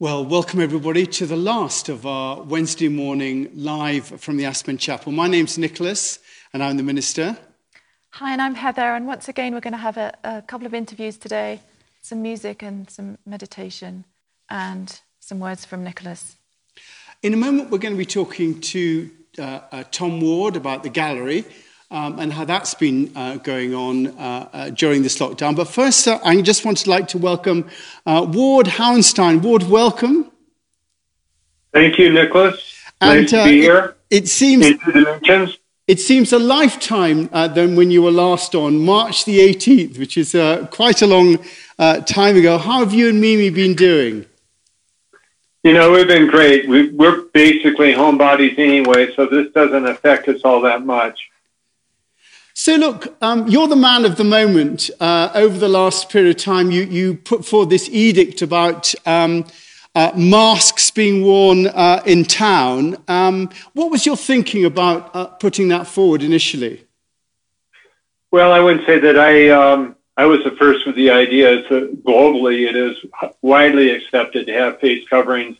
Well, welcome everybody to the last of our Wednesday morning live from the Aspen Chapel. My name's Nicholas, and I'm the minister. Hi, and I'm Heather, and once again, we're going to have a, a couple of interviews today some music and some meditation, and some words from Nicholas. In a moment, we're going to be talking to uh, uh, Tom Ward about the gallery. Um, and how that's been uh, going on uh, uh, during this lockdown. But first, uh, I just wanted to like to welcome uh, Ward Hauenstein. Ward, welcome. Thank you, Nicholas. And, nice to be here. It, it seems it seems a lifetime uh, than when you were last on March the 18th, which is quite a long time ago. How have you and Mimi been doing? You know, we've been great. We, are basically homebodies anyway, so this doesn't affect us all that much. So, look, um, you're the man of the moment. Uh, over the last period of time, you, you put forward this edict about um, uh, masks being worn uh, in town. Um, what was your thinking about uh, putting that forward initially? Well, I wouldn't say that I, um, I was the first with the idea. Globally, it is widely accepted to have face coverings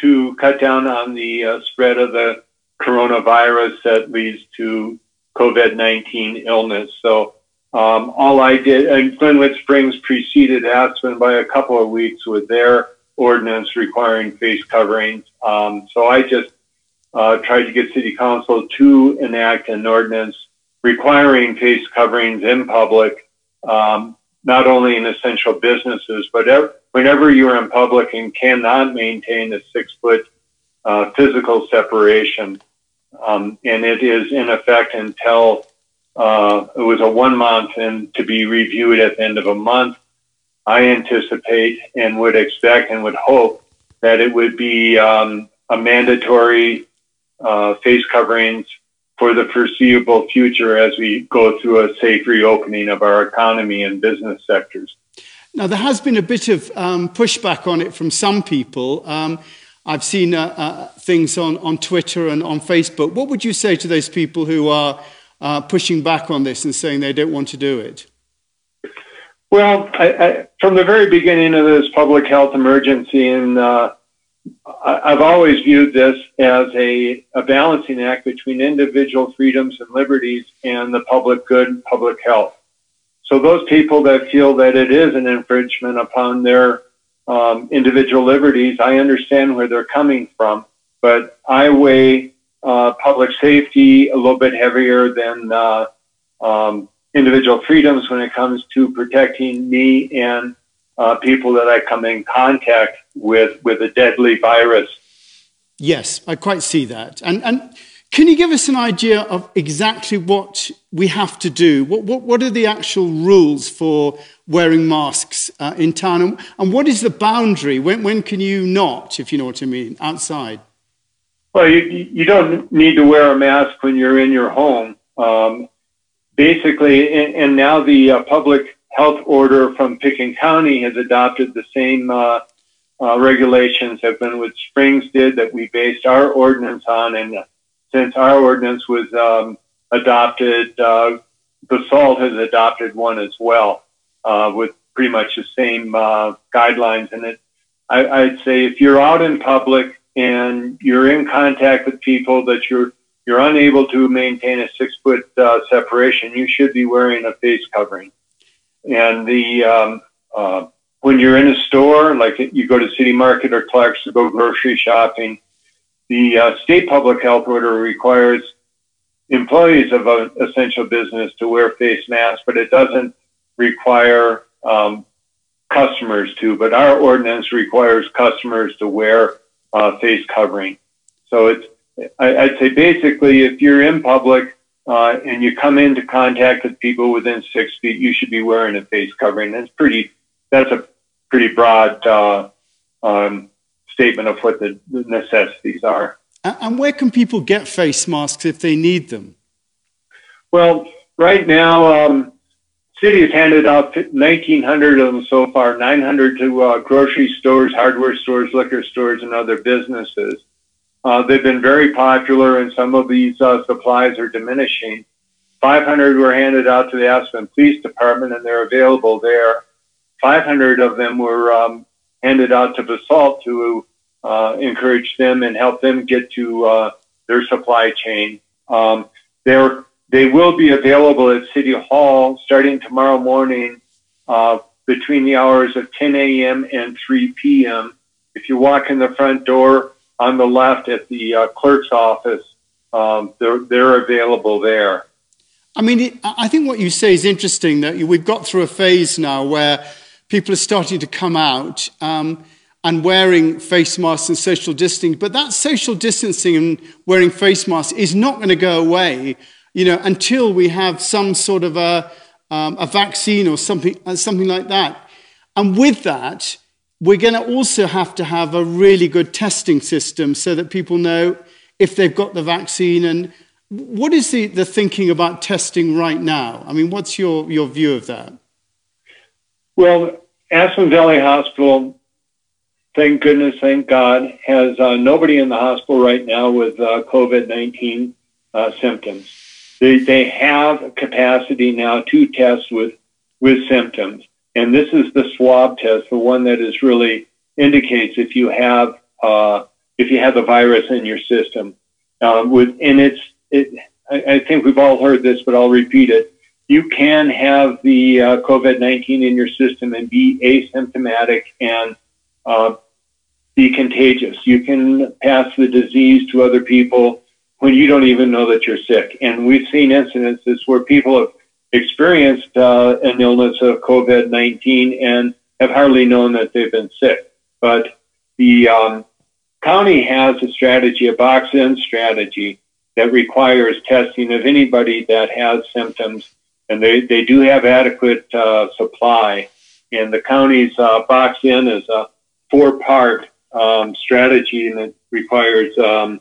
to cut down on the uh, spread of the coronavirus that leads to COVID 19 illness. So um, all I did, and Glenwood Springs preceded Aspen by a couple of weeks with their ordinance requiring face coverings. Um, so I just uh, tried to get City Council to enact an ordinance requiring face coverings in public, um, not only in essential businesses, but ev- whenever you're in public and cannot maintain a six foot uh, physical separation. Um, and it is in effect until uh, it was a one month and to be reviewed at the end of a month. I anticipate and would expect and would hope that it would be um, a mandatory uh, face coverings for the foreseeable future as we go through a safe reopening of our economy and business sectors. Now, there has been a bit of um, pushback on it from some people. Um, I've seen uh, uh, things on, on Twitter and on Facebook. What would you say to those people who are uh, pushing back on this and saying they don't want to do it? Well, I, I, from the very beginning of this public health emergency, and uh, I, have always viewed this as a, a balancing act between individual freedoms and liberties and the public good and public health. So those people that feel that it is an infringement upon their um, individual liberties. I understand where they're coming from, but I weigh uh, public safety a little bit heavier than uh, um, individual freedoms when it comes to protecting me and uh, people that I come in contact with with a deadly virus. Yes, I quite see that. And and can you give us an idea of exactly what we have to do? What what, what are the actual rules for wearing masks uh, in town? And what is the boundary? When, when can you not, if you know what I mean, outside? Well, you, you don't need to wear a mask when you're in your home. Um, basically, and, and, now the uh, public health order from Pitkin County has adopted the same uh, uh, regulations that Glenwood Springs did that we based our ordinance on. And since our ordinance was um, adopted, uh, Basalt has adopted one as well uh, with pretty much the same uh, guidelines. And it, I, I'd say if you're out in public and you're in contact with people that you're you're unable to maintain a six foot uh, separation, you should be wearing a face covering. And the um, uh, when you're in a store, like you go to City Market or Clark's to go grocery shopping, the uh, state public health order requires employees of an essential business to wear face masks, but it doesn't require um, customers to, but our ordinance requires customers to wear uh, face covering. So it's, I, would say basically, if you're in public uh, and you come into contact with people within six feet, you should be wearing a face covering. That's pretty. That's a pretty broad uh, um, statement of what the, the necessities are. And where can people get face masks if they need them? Well, right now, um, city has handed out 1,900 of them so far, 900 to uh, grocery stores, hardware stores, liquor stores, and other businesses. Uh, they've been very popular, and some of these uh, supplies are diminishing. 500 were handed out to the Aspen Police Department, and they're available there. 500 of them were um, handed out to Basalt to uh, encourage them and help them get to uh, their supply chain. Um, they're, they will be available at City Hall starting tomorrow morning uh, between the hours of 10 a.m. and 3 p.m. If you walk in the front door on the left at the uh, clerk's office, um, they're, they're available there. I mean, I think what you say is interesting that we've got through a phase now where people are starting to come out um, and wearing face masks and social distancing. But that social distancing and wearing face masks is not going to go away, you know, until we have some sort of a, um, a vaccine or something, uh, something like that. And with that, we're going to also have to have a really good testing system so that people know if they've got the vaccine and what is the, the thinking about testing right now? I mean, what's your, your view of that? Well, Aspen Valley Hospital, thank goodness, thank God, has uh, nobody in the hospital right now with uh, COVID 19 uh, symptoms. They, they have capacity now to test with, with symptoms. And this is the swab test, the one that is really indicates if you have, uh, if you have the virus in your system. Uh, with, and it's it, I, I, think we've all heard this, but I'll repeat it. You can have the uh, COVID 19 in your system and be asymptomatic and uh, be contagious. You can pass the disease to other people when you don't even know that you're sick. And we've seen incidences where people have experienced uh, an illness of COVID 19 and have hardly known that they've been sick. But the um, county has a strategy, a box in strategy, that requires testing of anybody that has symptoms, and they, they do have adequate uh, supply. And the county's uh, box in is a four part um, strategy that requires um,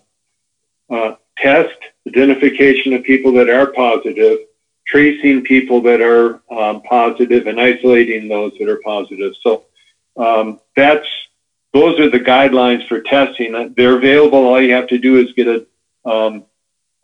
uh, test, identification of people that are positive, tracing people that are um, positive, and isolating those that are positive. So um, that's those are the guidelines for testing. They're available. All you have to do is get a um,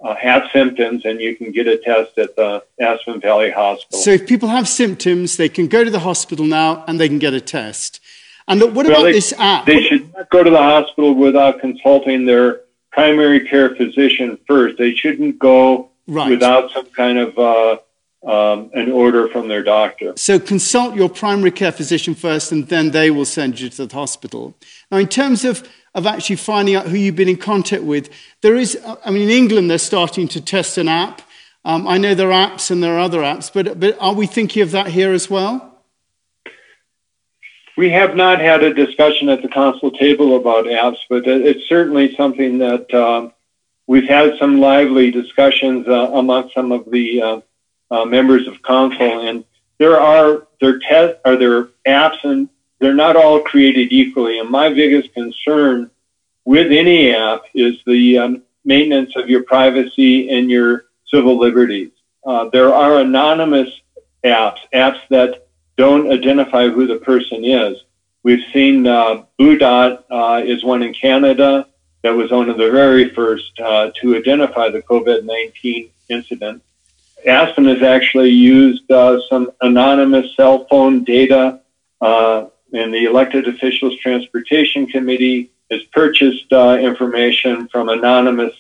uh, have symptoms and you can get a test at the Aspen Valley Hospital. So if people have symptoms, they can go to the hospital now and they can get a test. And what well, about they, this app? They should not go to the hospital without consulting their primary care physician first. They shouldn't go right. without some kind of uh, um, an order from their doctor. So consult your primary care physician first, and then they will send you to the hospital. Now, in terms of of actually finding out who you've been in contact with. There is, I mean, in England, they're starting to test an app. Um, I know there are apps and there are other apps, but, but are we thinking of that here as well? We have not had a discussion at the council table about apps, but it's certainly something that um, we've had some lively discussions uh, among some of the uh, uh, members of council, and there are there test are there apps and they're not all created equally. And my biggest concern with any app is the um, maintenance of your privacy and your civil liberties. Uh, there are anonymous apps, apps that don't identify who the person is. We've seen uh, Blue Dot uh, is one in Canada that was one of the very first uh, to identify the COVID-19 incident. Aspen has actually used uh, some anonymous cell phone data uh, and the elected officials transportation committee has purchased uh, information from anonymous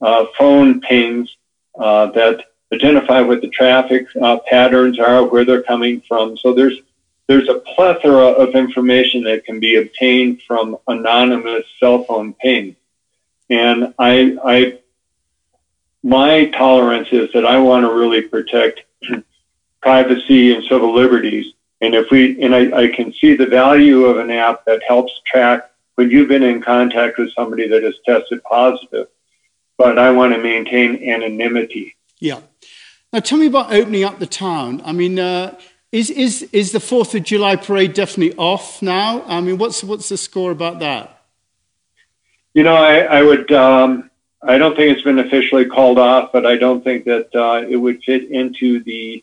uh, phone pings uh, that identify what the traffic uh, patterns are, where they're coming from. So there's there's a plethora of information that can be obtained from anonymous cell phone pings, and I, I my tolerance is that I want to really protect privacy and civil liberties. And if we, and I, I can see the value of an app that helps track when you've been in contact with somebody that has tested positive, but I want to maintain anonymity. Yeah. Now, tell me about opening up the town. I mean, uh, is, is, is the 4th of July parade definitely off now? I mean, what's, what's the score about that? You know, I, I would, um, I don't think it's been officially called off, but I don't think that uh, it would fit into the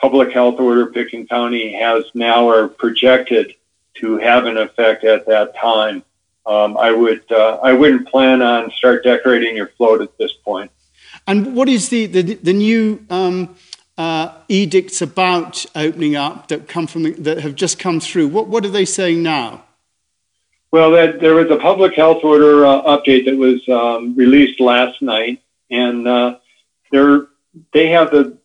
public health order Pitkin County has now or projected to have an effect at that time. Um, I would uh, I wouldn't plan on start decorating your float at this point. And what is the the, the new um, uh, edicts about opening up that come from that have just come through? What what are they saying now? Well, that, there was a public health order uh, update that was um, released last night, and uh, they have the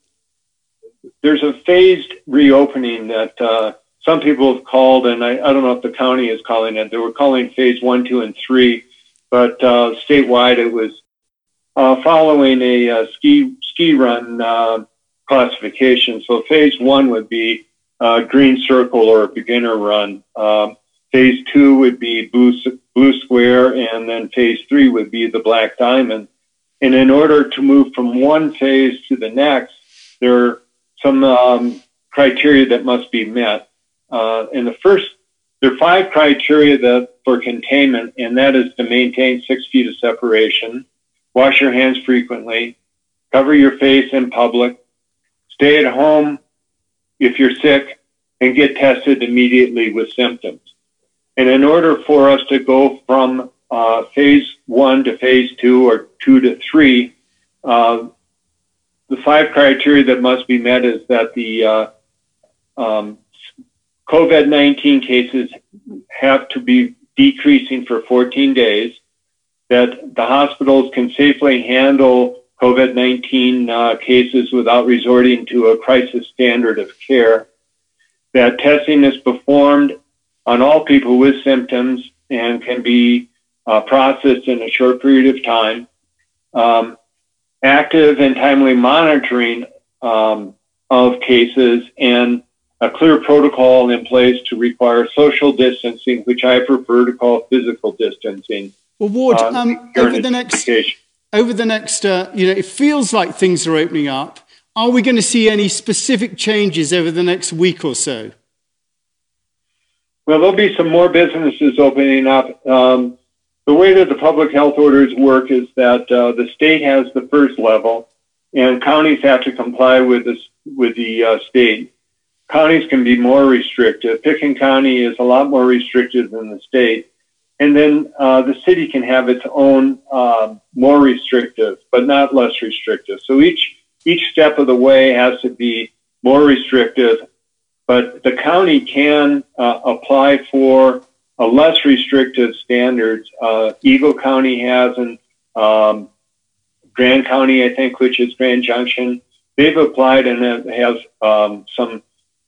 there's a phased reopening that uh, some people have called, and I, I, don't know if the county is calling it. They were calling phase one, two, and three, but uh, statewide it was uh, following a uh, ski ski run uh, classification. So phase one would be uh, green circle or a beginner run. Um, phase two would be blue, blue square, and then phase three would be the black diamond. And in order to move from one phase to the next, there some um, criteria that must be met. Uh, in the first, there are five criteria that for containment, and that is to maintain six feet of separation, wash your hands frequently, cover your face in public, stay at home if you're sick, and get tested immediately with symptoms. And in order for us to go from uh, phase one to phase two or two to three, uh, the five criteria that must be met is that the uh, um, COVID 19 cases have to be decreasing for 14 days, that the hospitals can safely handle COVID 19 uh, cases without resorting to a crisis standard of care, that testing is performed on all people with symptoms and can be uh, processed in a short period of time. Um, active and timely monitoring um, of cases and a clear protocol in place to require social distancing, which I prefer to call physical distancing. Well, Ward, uh, um, over the next over the next, uh, you know, it feels like things are opening up. Are we going to see any specific changes over the next week or so? Well, there'll be some more businesses opening up. Um, the way that the public health orders work is that uh, the state has the first level, and counties have to comply with this with the uh, state. Counties can be more restrictive. Pitkin County is a lot more restrictive than the state, and then uh, the city can have its own um, more restrictive, but not less restrictive. So each each step of the way has to be more restrictive, but the county can uh, apply for a less restrictive standards. Uh, Eagle County has, and um, Grand County, I think, which is Grand Junction, they've applied and has um, some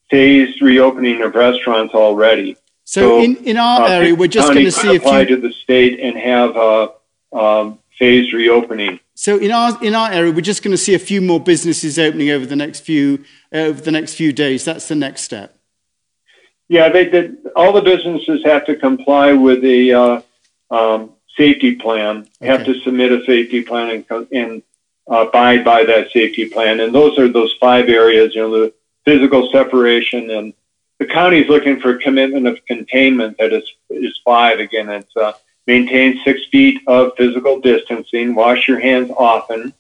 phased reopening of restaurants already. So, so in, in our uh, area, we're just going to see apply to the state and have a um, phased reopening. So in our in our area, we're just going to see a few more businesses opening over the next few uh, over the next few days. That's the next step. Yeah, they did. All the businesses have to comply with the uh, um, safety plan. Okay. Have to submit a safety plan and, and uh, abide by that safety plan. And those are those five areas. You know, the physical separation, and the county's looking for a commitment of containment that is is five. Again, it's uh, maintain six feet of physical distancing, wash your hands often,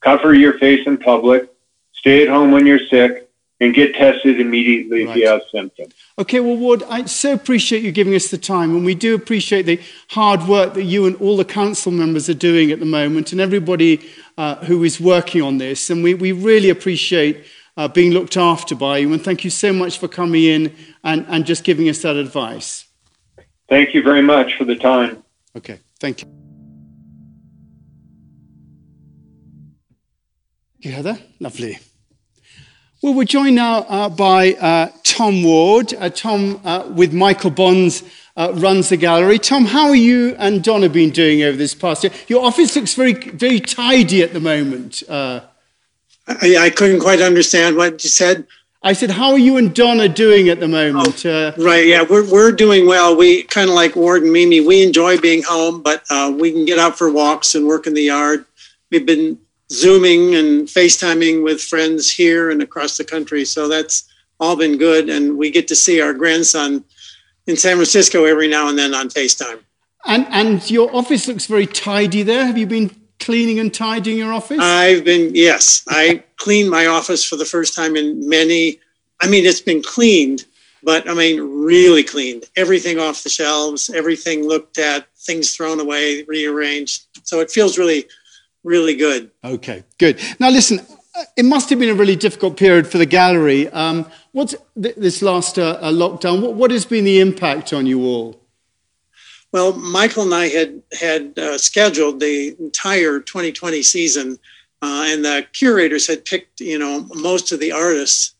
cover your face in public, stay at home when you're sick, and get tested immediately right. if you have symptoms. Okay, well, Ward, I so appreciate you giving us the time, and we do appreciate the hard work that you and all the council members are doing at the moment, and everybody uh, who is working on this. And we, we really appreciate uh, being looked after by you, and thank you so much for coming in and, and just giving us that advice. Thank you very much for the time. Okay, thank you. You, Heather? Lovely. Well, we're joined now uh, by uh, Tom Ward. Uh, Tom, uh, with Michael Bonds, uh, runs the gallery. Tom, how are you and Donna been doing over this past year? Your office looks very, very tidy at the moment. Uh. I, I, couldn't quite understand what you said. I said, how are you and Donna doing at the moment? Oh, right, yeah, we're, we're doing well. We kind of like Ward and Mimi, we enjoy being home, but we can get out for walks and work in the yard. We've been Zooming and FaceTiming with friends here and across the country. So that's all been good. And we get to see our grandson in San Francisco every now and then on FaceTime. And, and your office looks very tidy there. Have you been cleaning and tidying your office? I've been, yes. I cleaned my office for the first time in many, I mean, it's been cleaned, but I mean, really cleaned. Everything off the shelves, everything looked at, things thrown away, rearranged. So it feels really really good. Okay, good. Now, listen, it must have been a really difficult period for the gallery. Um, what's th- this last uh, uh, lockdown? What, what, has been the impact on you all? Well, Michael and I had had uh, scheduled the entire 2020 season, uh, and the curators had picked, you know, most of the artists,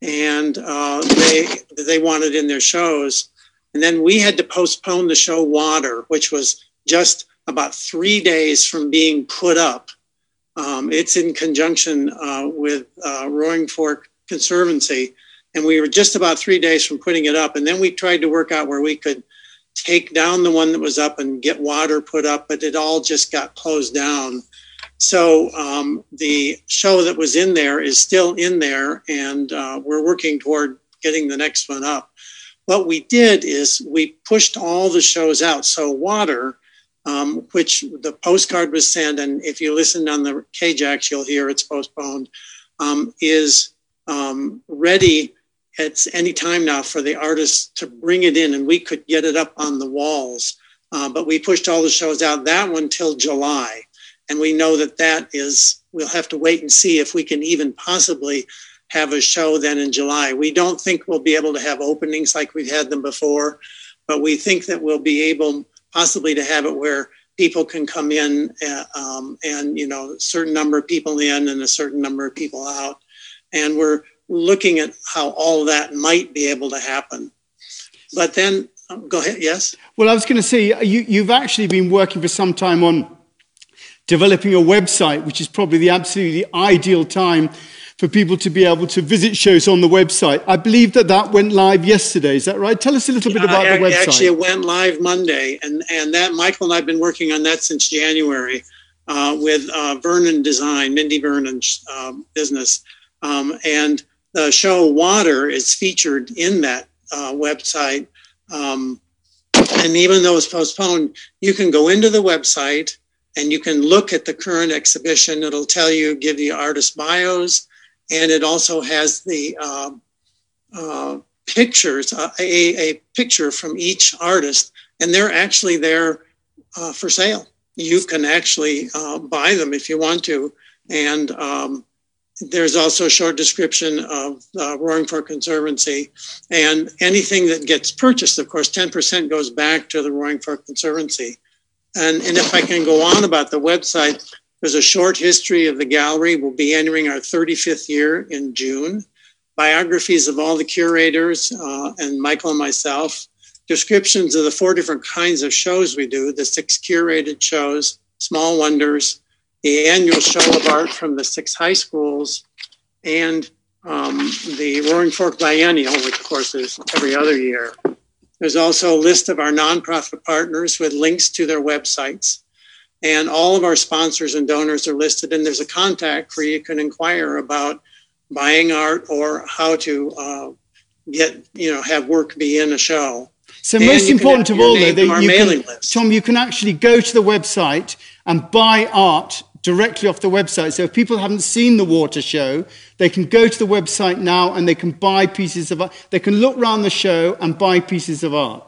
and uh, they they wanted in their shows. And then we had to postpone the show Water, which was just about three days from being put up. Um, it's in conjunction uh, with uh, Roaring Fork Conservancy, and we were just about three days from putting it up. And then we tried to work out where we could take down the one that was up and get water put up, but it all just got closed down. So um, the show that was in there is still in there, and uh, we're working toward getting the next one up. What we did is we pushed all the shows out. So water, um, which the postcard was sent, and if you listen on the KAJX, you'll hear it's postponed, um, is um, ready at any time now for the artists to bring it in and we could get it up on the walls. Uh, but we pushed all the shows out that one till July. And we know that that is, we'll have to wait and see if we can even possibly have a show then in July. We don't think we'll be able to have openings like we've had them before, but we think that we'll be able possibly to have it where people can come in uh, um, and, you know, a certain number of people in and a certain number of people out. And we're looking at how all that might be able to happen. But then, um, go ahead, yes? Well, I was going to say, you, you've actually been working for some time on developing a website, which is probably the absolutely ideal time for people to be able to visit shows on the website. I believe that that went live yesterday. Is that right? Tell us a little bit about uh, the website. Actually, it went live Monday, and and that Michael and I've been working on that since January uh, with uh, Vernon Design, Mindy Vernon's um, business, um, and the show Water is featured in that uh, website. Um, and even though it's postponed, you can go into the website and you can look at the current exhibition. It'll tell you, give you artist bios, and it also has the uh, uh, pictures, uh, a, a, picture from each artist, and they're actually there uh, for sale. You can actually uh, buy them if you want to. And um, there's also a short description of uh, Roaring Fork Conservancy. And anything that gets purchased, of course, 10% goes back to the Roaring Fork Conservancy. And, and if I can go on about the website, there's a short history of the gallery. We'll be entering our 35th year in June. Biographies of all the curators uh, and Michael and myself. Descriptions of the four different kinds of shows we do the six curated shows, Small Wonders, the annual show of art from the six high schools, and um, the Roaring Fork Biennial, which of course is every other year. There's also a list of our nonprofit partners with links to their websites. And all of our sponsors and donors are listed, and there's a contact where you can inquire about buying art or how to uh, get, you know, have work be in a show. So and most important of all, though, that you can, Tom, you can actually go to the website and buy art directly off the website. So if people haven't seen the water show, they can go to the website now and they can buy pieces of art. They can look around the show and buy pieces of art.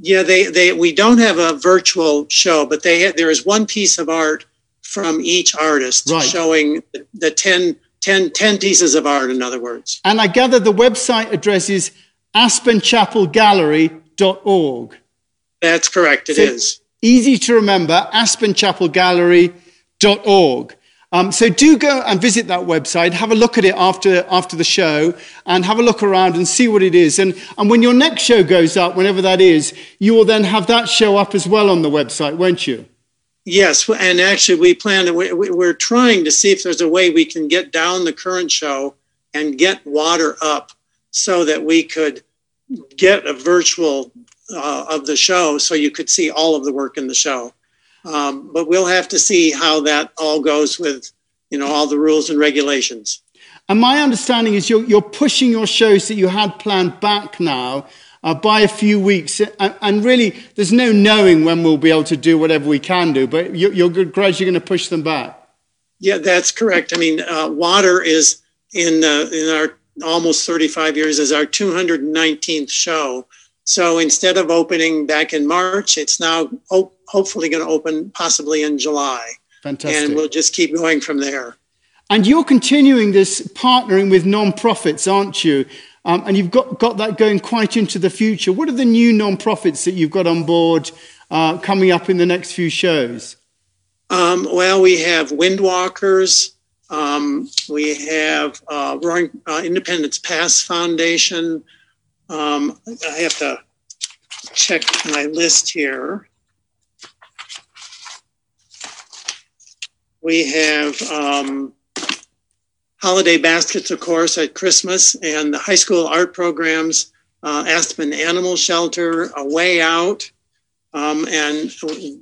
Yeah, they, they we don't have a virtual show, but they have, there is one piece of art from each artist right. showing the, the 10, 10, 10 pieces of art, in other words. And I gather the website address is aspenchapelgallery.org. That's correct, It so is Easy to remember, Aspen Chapel org. Um, so do go and visit that website, have a look at it after, after the show, and have a look around and see what it is. And, and when your next show goes up, whenever that is, you will then have that show up as well on the website, won't you? Yes, and actually, we plan to, we, we're trying to see if there's a way we can get down the current show and get water up so that we could get a virtual uh, of the show so you could see all of the work in the show. Um, but we'll have to see how that all goes with, you know, all the rules and regulations. And my understanding is you're, you're pushing your shows that you had planned back now uh, by a few weeks. And, and, really, there's no knowing when we'll be able to do whatever we can do, but you're, you're gradually going to push them back. Yeah, that's correct. I mean, uh, water is in, uh, in our almost 35 years is our 219th show. So instead of opening back in March, it's now op- hopefully going to open possibly in July. Fantastic. And we'll just keep going from there. And you're continuing this partnering with non-profits, aren't you? Um, and you've got, got that going quite into the future. What are the new non-profits that you've got on board uh, coming up in the next few shows? Um, well, we have Windwalkers. Um, we have uh, Roaring uh, Independence Pass Foundation. Um, I have to check my list here. We have um, holiday baskets, of course, at Christmas, and the high school art programs, uh, Aspen Animal Shelter, A Way Out, um, and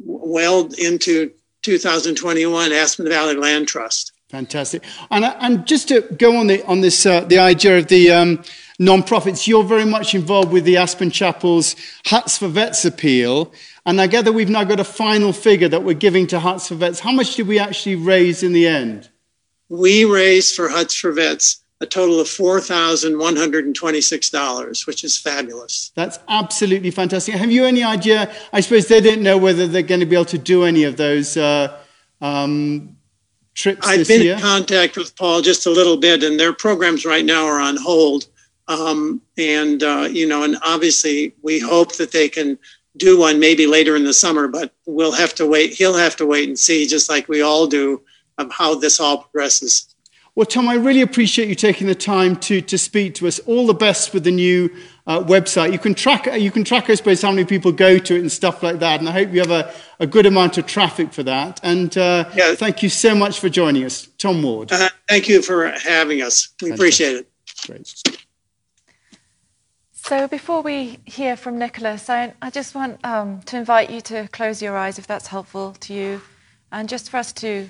well into 2021, Aspen Valley Land Trust. Fantastic. And, and just to go on the on this uh, the idea of the um, non-profits, you're very much involved with the Aspen Chapel's Huts for Vets appeal. And I gather we've now got a final figure that we're giving to Huts for Vets. How much did we actually raise in the end? We raised for Huts for Vets a total of $4,126, which is fabulous. That's absolutely fantastic. Have you any idea? I suppose they didn't know whether they're going to be able to do any of those uh, um, trips I've been year. in contact with Paul just a little bit, and their programs right now are on hold. Um, and, uh, you know, and obviously we hope that they can do one maybe later in the summer, but we'll have to wait. He'll have to wait and see, just like we all do, of how this all progresses. Well, Tom, I really appreciate you taking the time to, to speak to us. All the best with the new uh, website. You can track, you can track, I suppose, how many people go to it and stuff like that. And I hope you have a, a good amount of traffic for that. And uh, Yeah. thank you so much for joining us, Tom Ward. Uh, thank you for having us. We appreciate it. Great. So before we hear from Nicholas, I, I just want um, to invite you to close your eyes if that's helpful to you, and just for us to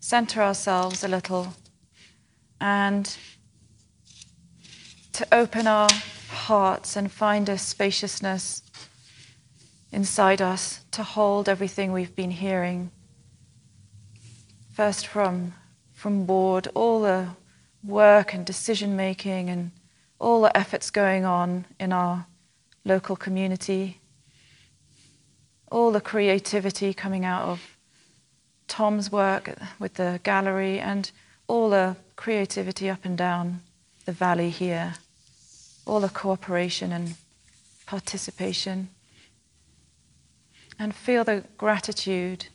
center ourselves a little and to open our hearts and find a spaciousness inside us to hold everything we've been hearing. First from from Ward, all the work and decision making and all the efforts going on in our local community, all the creativity coming out of Tom's work with the gallery, and all the creativity up and down the valley here, all the cooperation and participation. And feel the gratitude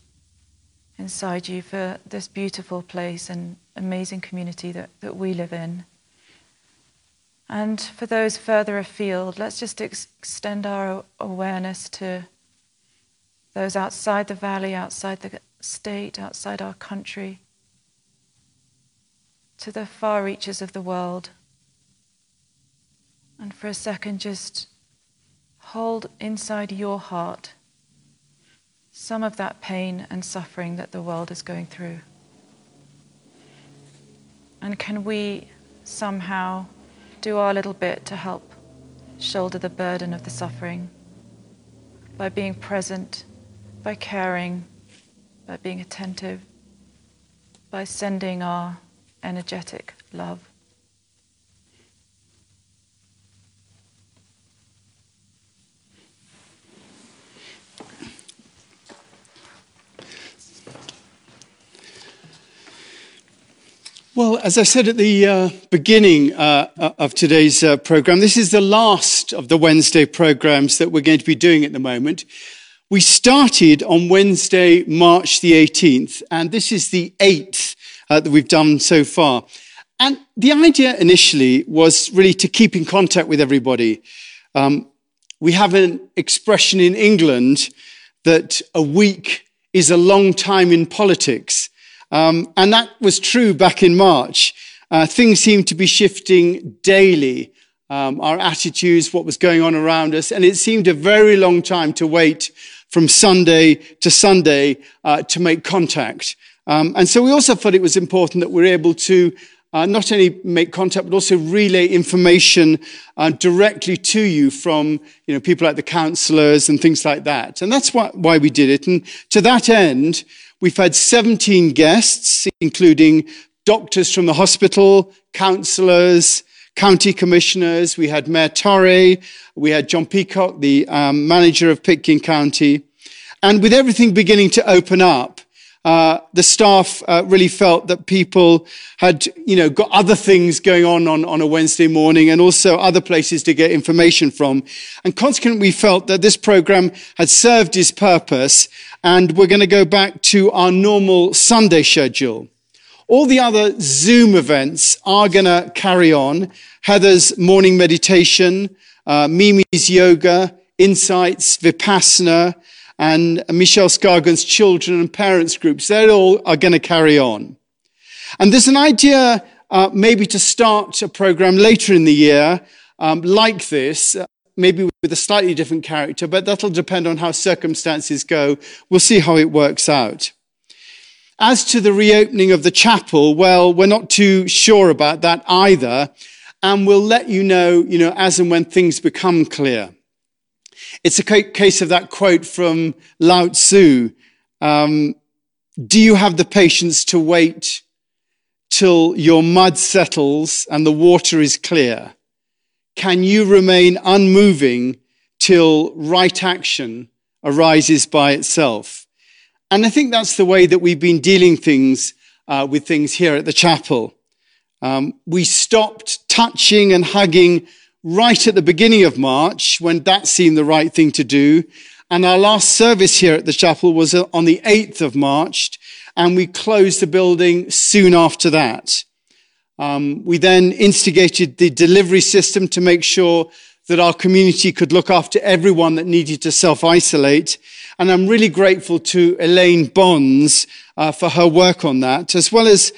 inside you for this beautiful place and amazing community that, that we live in. And for those further afield, let's just ex- extend our awareness to those outside the valley, outside the state, outside our country, to the far reaches of the world. And for a second, just hold inside your heart some of that pain and suffering that the world is going through. And can we somehow do our little bit to help shoulder the burden of the suffering by being present, by caring, by being attentive, by sending our energetic love. Well, as I said at the uh, beginning uh, of today's uh, program, this is the last of the Wednesday programs that we're going to be doing at the moment. We started on Wednesday, March the 18th, and this is the eighth uh, that we've done so far. And the idea initially was really to keep in contact with everybody. Um, we have an expression in England that a week is a long time in politics. Um, and that was true back in March. Uh, things seemed to be shifting daily. Um, our attitudes, what was going on around us. And it seemed a very long time to wait from Sunday to Sunday uh, to make contact. Um, and so we also thought it was important that we're able to uh, not only make contact, but also relay information uh, directly to you from you know, people like the councillors and things like that. And that's why, why we did it. And to that end, we've had 17 guests, including doctors from the hospital, councillors, county commissioners. We had Mayor Torre. We had John Peacock, the um, manager of Pitkin County. And with everything beginning to open up, uh, the staff uh, really felt that people had, you know, got other things going on, on on a Wednesday morning and also other places to get information from. And consequently, we felt that this program had served its purpose and we're going to go back to our normal Sunday schedule. All the other Zoom events are going to carry on. Heather's morning meditation, uh, Mimi's yoga, insights, Vipassana, and Michelle Scargan's children and parents groups. They all are going to carry on. And there's an idea uh, maybe to start a program later in the year um, like this, uh, maybe with a slightly different character, but that'll depend on how circumstances go. We'll see how it works out. As to the reopening of the chapel, well, we're not too sure about that either. And we'll let you know, you know, as and when things become clear. It's a case of that quote from Lao Tzu. Um, do you have the patience to wait till your mud settles and the water is clear? Can you remain unmoving till right action arises by itself? And I think that's the way that we've been dealing things uh, with things here at the chapel. Um, we stopped touching and hugging right at the beginning of March when that seemed the right thing to do. And our last service here at the chapel was uh, on the 8th of March, and we closed the building soon after that. Um, we then instigated the delivery system to make sure that our community could look after everyone that needed to self-isolate. And I'm really grateful to Elaine Bonds uh, for her work on that, as well as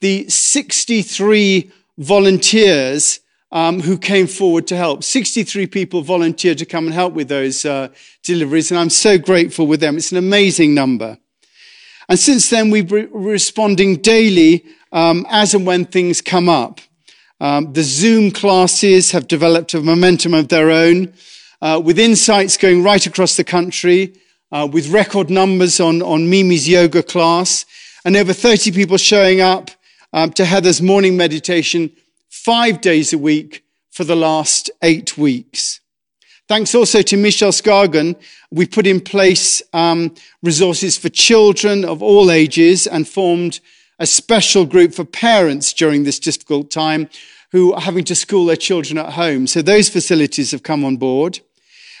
the 63 volunteers um, who came forward to help. 63 people volunteered to come and help with those uh, deliveries, and I'm so grateful with them. It's an amazing number. And since then, we've been responding daily um, as and when things come up. Um, the Zoom classes have developed a momentum of their own, uh, with insights going right across the country, uh, with record numbers on, on Mimi's yoga class, and over 30 people showing up um, to Heather's morning meditation five days a week for the last eight weeks. Thanks also to Michelle Scargan, we put in place um, resources for children of all ages and formed a special group for parents during this difficult time who are having to school their children at home. So those facilities have come on board.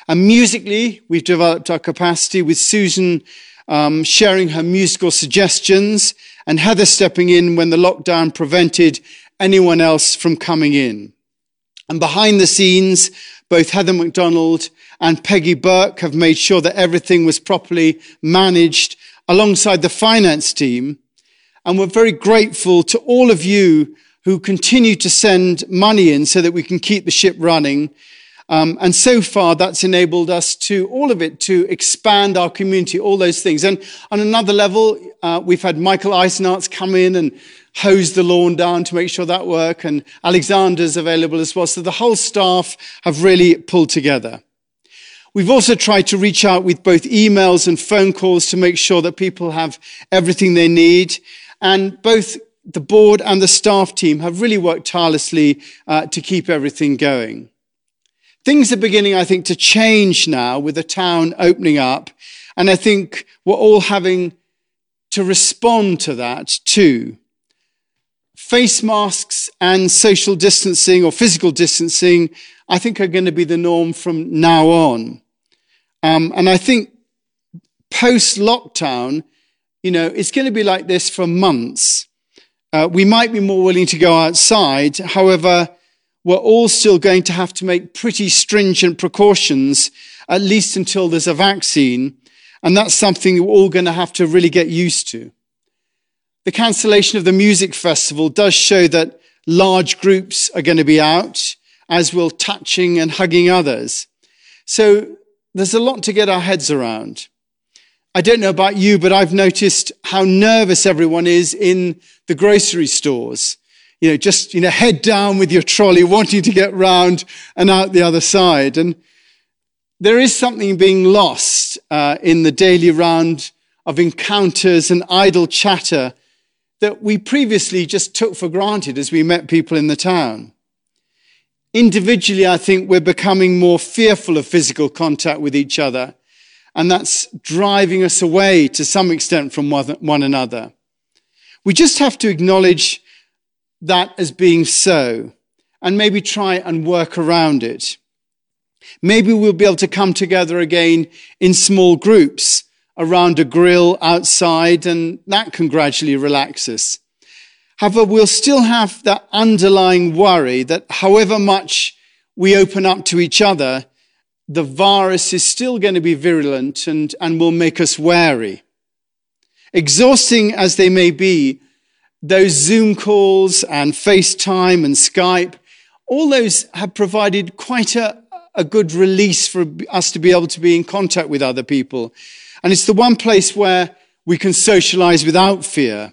And musically, we've developed our capacity with Susan um, sharing her musical suggestions and Heather stepping in when the lockdown prevented anyone else from coming in. And behind the scenes, both Heather McDonald and Peggy Burke have made sure that everything was properly managed alongside the finance team. And we're very grateful to all of you who continue to send money in so that we can keep the ship running. Um, and so far, that's enabled us to, all of it, to expand our community, all those things. And on another level, uh, we've had Michael Eisenarts come in and hose the lawn down to make sure that work. And Alexander's available as well. So the whole staff have really pulled together. We've also tried to reach out with both emails and phone calls to make sure that people have everything they need. And both the board and the staff team have really worked tirelessly uh, to keep everything going. Things are beginning, I think, to change now with the town opening up. And I think we're all having to respond to that too face masks and social distancing or physical distancing, I think are going to be the norm from now on. Um, and I think post lockdown, you know, it's going to be like this for months. Uh, we might be more willing to go outside. However, we're all still going to have to make pretty stringent precautions, at least until there's a vaccine. And that's something we're all going to have to really get used to. The cancellation of the music festival does show that large groups are going to be out, as will touching and hugging others. So there's a lot to get our heads around. I don't know about you, but I've noticed how nervous everyone is in the grocery stores. You know, just, you know, head down with your trolley, wanting to get round and out the other side. And there is something being lost uh, in the daily round of encounters and idle chatter that we previously just took for granted as we met people in the town. Individually, I think we're becoming more fearful of physical contact with each other. And that's driving us away to some extent from one another. We just have to acknowledge that as being so and maybe try and work around it. Maybe we'll be able to come together again in small groups around a grill outside, and that can gradually relax us. However, we'll still have that underlying worry that however much we open up to each other, the virus is still going to be virulent and, and will make us wary. Exhausting as they may be, those Zoom calls and FaceTime and Skype, all those have provided quite a, a good release for us to be able to be in contact with other people. And it's the one place where we can socialize without fear.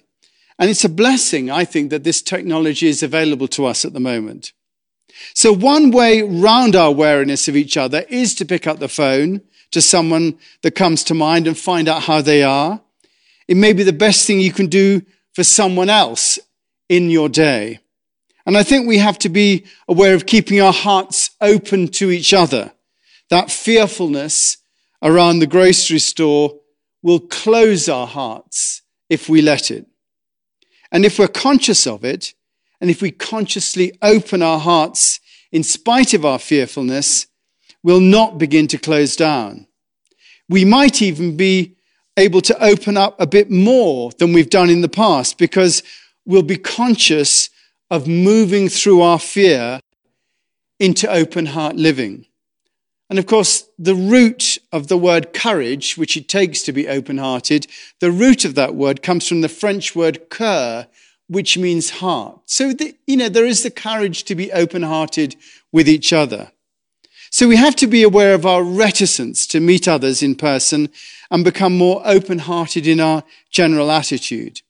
And it's a blessing, I think, that this technology is available to us at the moment. So one way round our awareness of each other is to pick up the phone to someone that comes to mind and find out how they are. It may be the best thing you can do for someone else in your day. And I think we have to be aware of keeping our hearts open to each other. That fearfulness around the grocery store will close our hearts if we let it. And if we're conscious of it, and if we consciously open our hearts in spite of our fearfulness, we'll not begin to close down. We might even be able to open up a bit more than we've done in the past because we'll be conscious of moving through our fear into open heart living. And of course, the root of the word courage, which it takes to be open hearted, the root of that word comes from the French word cœur, which means heart. So, the, you know, there is the courage to be open hearted with each other. So we have to be aware of our reticence to meet others in person and become more open hearted in our general attitude.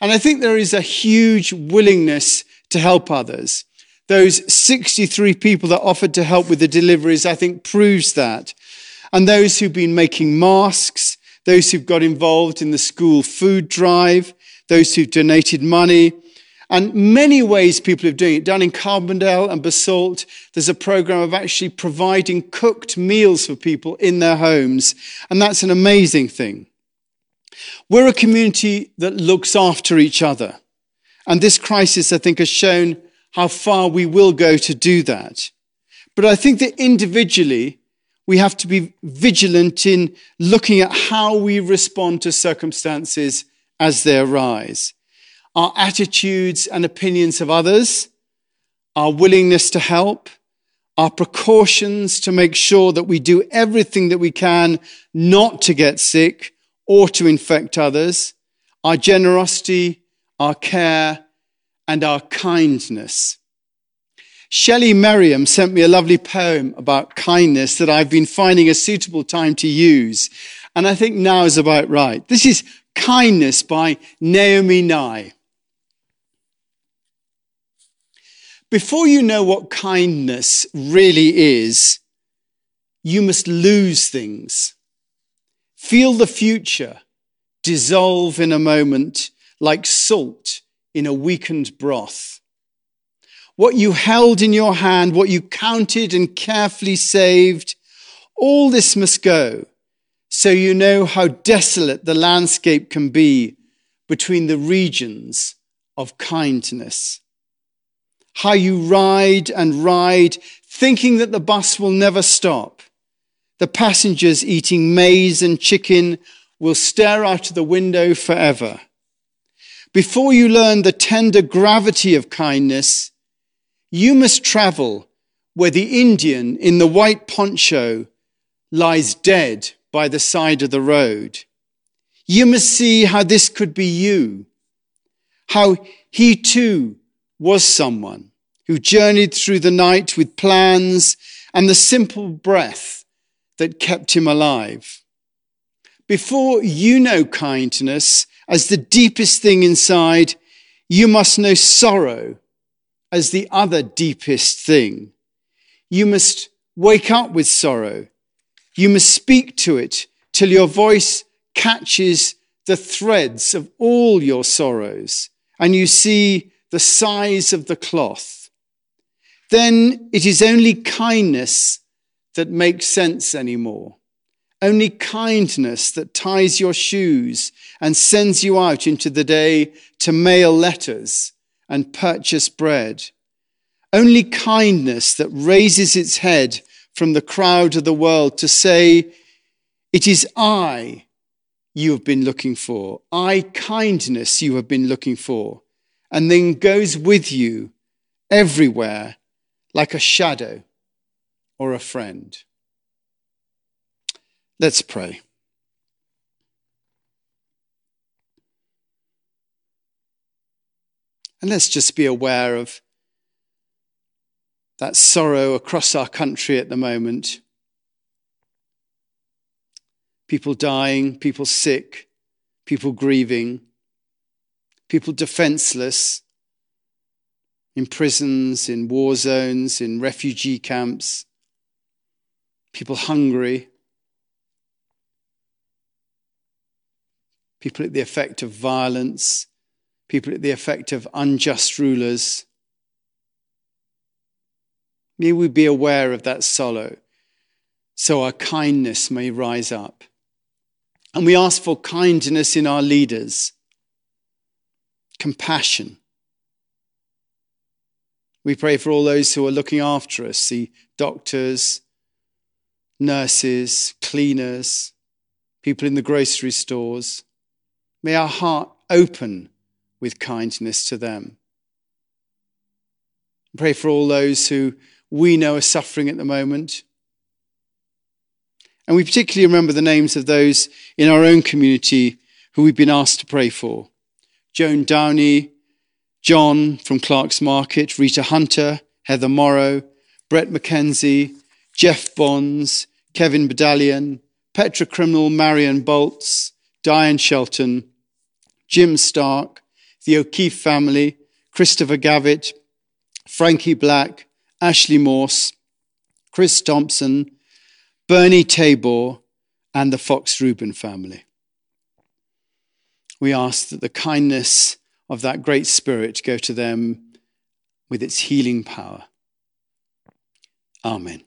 And I think there is a huge willingness to help others. Those 63 people that offered to help with the deliveries, I think proves that. And those who've been making masks, those who've got involved in the school food drive, those who've donated money, and many ways people are doing it. Down in Carbondale and Basalt, there's a program of actually providing cooked meals for people in their homes. And that's an amazing thing. We're a community that looks after each other. And this crisis, I think, has shown how far we will go to do that. But I think that individually, we have to be vigilant in looking at how we respond to circumstances as they arise. Our attitudes and opinions of others, our willingness to help, our precautions to make sure that we do everything that we can not to get sick or to infect others, our generosity, our care, and our kindness. Shelley Merriam sent me a lovely poem about kindness that I've been finding a suitable time to use. And I think now is about right. This is Kindness by Naomi Nye. Before you know what kindness really is, you must lose things. Feel the future dissolve in a moment like salt in a weakened broth. What you held in your hand, what you counted and carefully saved, all this must go so you know how desolate the landscape can be between the regions of kindness. How you ride and ride, thinking that the bus will never stop. The passengers eating maize and chicken will stare out of the window forever. Before you learn the tender gravity of kindness, you must travel where the Indian in the white poncho lies dead by the side of the road. You must see how this could be you, how he too was someone who journeyed through the night with plans and the simple breath that kept him alive. Before you know kindness as the deepest thing inside, you must know sorrow as the other deepest thing. You must wake up with sorrow you must speak to it till your voice catches the threads of all your sorrows and you see the size of the cloth. Then it is only kindness that makes sense anymore. only kindness that ties your shoes and sends you out into the day to mail letters and purchase bread. Only kindness that raises its head from the crowd of the world to say, It is I you have been looking for, I kindness you have been looking for, and then goes with you everywhere like a shadow or a friend. Let's pray. And let's just be aware of that sorrow across our country at the moment. People dying, people sick, people grieving, people defenseless in prisons, in war zones, in refugee camps, people hungry. people at the effect of violence, people at the effect of unjust rulers. May we be aware of that sorrow so our kindness may rise up. And we ask for kindness in our leaders, compassion. We pray for all those who are looking after us the doctors, nurses, cleaners, people in the grocery stores. May our heart open with kindness to them. Pray for all those who we know are suffering at the moment. And we particularly remember the names of those in our own community who we've been asked to pray for Joan Downey, John from Clark's Market, Rita Hunter, Heather Morrow, Brett McKenzie, Jeff Bonds, Kevin Badalian, Petra Criminal, Marion Bolts, Diane Shelton, Jim Stark, the O'Keefe family, Christopher Gavitt, Frankie Black, Ashley Morse, Chris Thompson, Bernie Tabor, and the Fox Rubin family. We ask that the kindness of that great spirit go to them with its healing power. Amen.